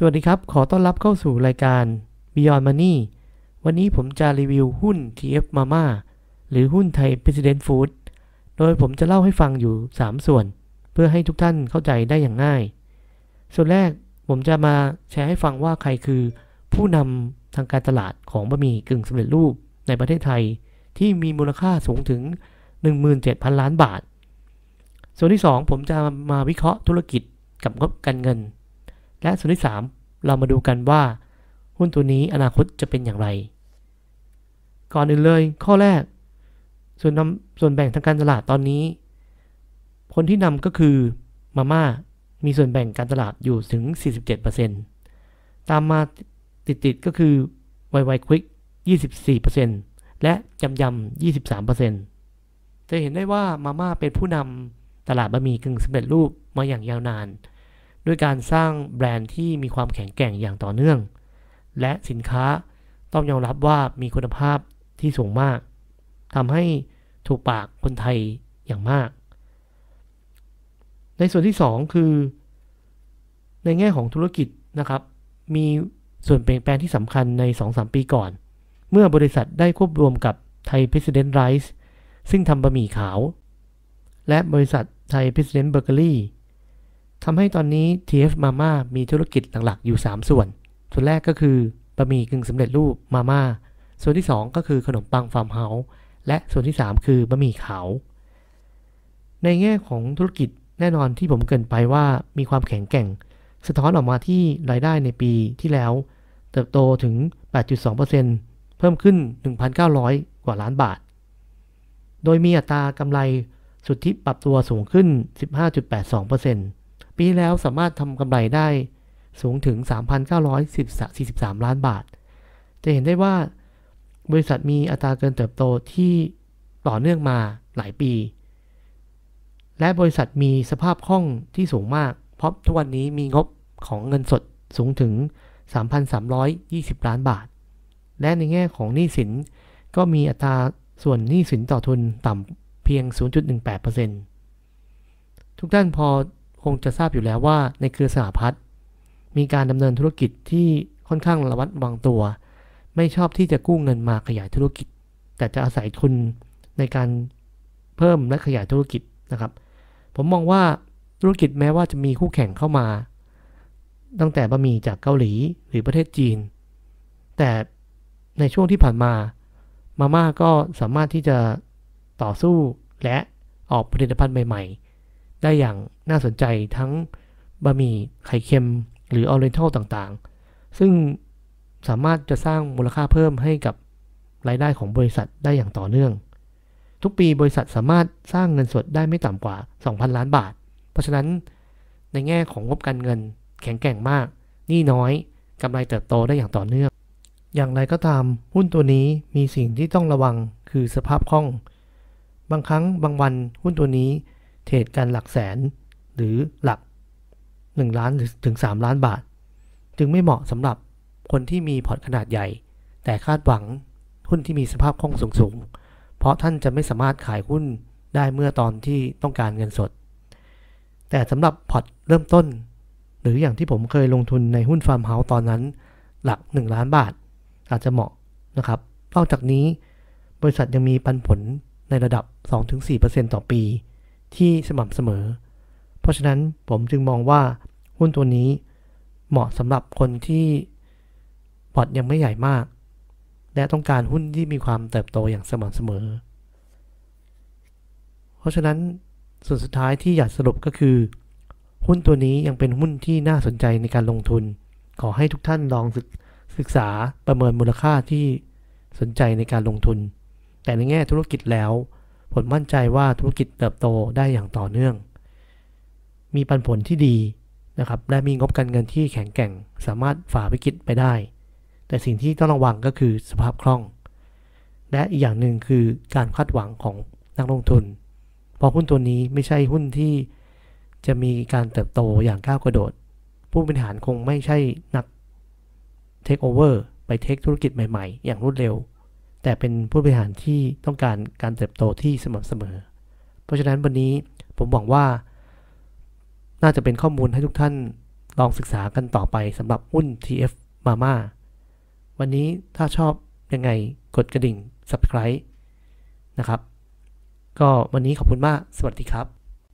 สวัสดีครับ ขอต้อนรับเข้าสู่รายการ Beyond Money วันนี้ผมจะรีวิวหุ้น TF Mama หรือหุ้นไทย President Food โดยผมจะเล่าให้ฟังอยู่ 3 ส่วน เพื่อให้ทุกท่านเข้าใจได้อย่างง่าย ส่วนแรกผมจะมาแชร์ให้ฟังว่าใครคือผู้นำทางการตลาดของบะหมี่กึ่งสำเร็จรูปในประเทศไทยที่มีมูลค่าสูงถึง 17,000 ล้านบาท ส่วนที่ 2 ผมจะมาวิเคราะห์ธุรกิจกับงบการเงิน และส่วนที่ 3 เรามาดูกันว่า หุ้นตัวนี้อนาคตจะเป็นอย่างไร ก่อนอื่นเลยข้อแรก ส่วนนำส่วนแบ่งทางการตลาดตอนนี้ คนที่นำก็คือมาม่ามีส่วนแบ่งการตลาดอยู่ถึง 47%ตามมาติดๆก็คือไวไวควิก24%และยำยำ23%จะเห็นได้ว่ามาม่าเป็นผู้นำตลาดบะหมี่กึ่งสำเร็จรูปมาอย่างยาวนาน ด้วยการสร้างแบรนด์ที่มีความแข็งแกร่งอย่างต่อเนื่อง และสินค้าต้องยอมรับว่ามีคุณภาพที่สูงมากทำให้ถูกปากคนไทยอย่างมาก ในส่วนที่ 2 คือ ในแง่ของธุรกิจนะครับ มีส่วนเปลี่ยนแปลงที่สำคัญใน 2-3 ปีก่อน เมื่อบริษัทได้ควบรวมกับไทย President Rice ซึ่งทำบะหมี่ขาว และบริษัทไทย President Bakery ทำให้ตอนนี้ TF Mama มีธุรกิจหลักๆ อยู่ 3 ส่วน ส่วนแรกก็คือบะหมี่กึ่งสำเร็จรูปมาม่า ส่วนที่ 2 ก็คือขนมปังฟาร์มเฮาส์ และส่วนที่ 3 คือบะหมี่ขาว ในแง่ของธุรกิจแน่นอนที่ผมเกินไปว่ามีความแข็งแกร่ง สะท้อนออกมาที่รายได้ในปีที่แล้ว เติบโตถึง 8.2%เพิ่มขึ้น 1,900 กว่าล้านบาท โดยมีอัตรากำไรสุทธิปรับตัวสูงขึ้น 15.82% ปีแล้วสามารถทำกำไรได้สูงถึง 3,943 ล้านบาท จะเห็นได้ว่าบริษัทมีอัตราเกินเติบโตที่ต่อเนื่องมาหลายปี และบริษัทมีสภาพคล่องที่สูงมาก เพราะทุกวันนี้มีงบของเงินสดสูงถึง 3,320 ล้านบาท และในแง่ของหนี้สินก็มีอัตราส่วนหนี้สินต่อทุนต่ำเพียง 0.18%ทุกท่านพอ คงจะทราบอยู่แล้วว่าในเครือสหพัฒน์มีการดำเนินธุรกิจที่ค่อนข้างระวัดระวังตัว ไม่ชอบที่จะกู้เงินมาขยายธุรกิจ แต่จะอาศัยทุนในการเพิ่มและขยายธุรกิจนะครับ ผมมองว่าธุรกิจแม้ว่าจะมีคู่แข่งเข้ามา ตั้งแต่บะหมี่จากเกาหลีหรือประเทศจีน แต่ในช่วงที่ผ่านมามาม่าก็สามารถที่จะต่อสู้และออกผลิตภัณฑ์ใหม่ ๆ ได้อย่างน่าสนใจทั้งบะหมี่ไข่เค็มหรือออเรนทัลต่างๆ ซึ่งสามารถจะสร้างมูลค่าเพิ่มให้กับรายได้ของบริษัทได้อย่างต่อเนื่อง ทุกปีบริษัทสามารถสร้างเงินสดได้ไม่ต่ำกว่า 2,000 ล้านบาท เพราะฉะนั้นในแง่ของงบการเงินแข็งแกร่งมากหนี้น้อยกำไรเติบโตได้อย่างต่อเนื่อง อย่างไรก็ตามหุ้นตัวนี้มีสิ่งที่ต้องระวังคือสภาพคล่อง บางครั้งบางวันหุ้นตัวนี้ trade กันหลักแสนหรือหลัก 1 ล้านหรือถึง 3 ล้านบาท จึงไม่เหมาะสำหรับคนที่มี port ขนาดใหญ่ แต่คาดหวังหุ้นที่มีสภาพคล่องสูงๆ เพราะท่านจะไม่สามารถขายหุ้นได้เมื่อตอนที่ต้องการเงินสด แต่สำหรับ port เริ่มต้น หรืออย่างที่ผมเคยลงทุนในหุ้นฟาร์มเฮาส์ตอนนั้น หลัก 1 ล้านบาท อาจจะเหมาะนะครับ นอกจากนี้บริษัทยังมีปันผลในระดับ 2-4%ต่อปี ที่สม่ำเสมอ เพราะฉะนั้นผมจึงมองว่าหุ้นตัวนี้เหมาะสำหรับคนที่พอร์ตยังไม่ใหญ่มาก และต้องการหุ้นที่มีความเติบโตอย่างสม่ำเสมอ เพราะฉะนั้นส่วนสุดท้ายที่อยากสรุปก็คือ หุ้นตัวนี้ยังเป็นหุ้นที่น่าสนใจในการลงทุน ขอให้ทุกท่านลองศึกษาประเมินมูลค่าที่สนใจในการลงทุน แต่ในแง่ธุรกิจแล้ว ผมมั่นใจว่าธุรกิจเติบโตได้อย่างต่อเนื่อง มีปันผลที่ดีนะครับและมีงบการเงินที่แข็งแกร่ง สามารถฝ่าวิกฤตไปได้ แต่สิ่งที่ต้องระวังก็คือสภาพคล่อง และอีกอย่างหนึ่งคือการคาดหวังของนักลงทุน เพราะหุ้นตัวนี้ไม่ใช่หุ้นที่จะมีการเติบโตอย่างก้าวกระโดด ผู้บริหารคงไม่ใช่นักเทคโอเวอร์ไปเทคธุรกิจใหม่ ๆ อย่างรวดเร็ว แต่เป็นผู้บริหารที่ต้องการการเติบโตที่สม่ำเสมอ เพราะฉะนั้นวันนี้ผมหวังว่า น่าจะเป็นข้อมูลให้ทุกท่านลองศึกษากันต่อไปสำหรับหุ้น TF Mama วันนี้ถ้าชอบยังไงกดกระดิ่ง subscribe นะครับ ก็วันนี้ขอบคุณมาก สวัสดีครับ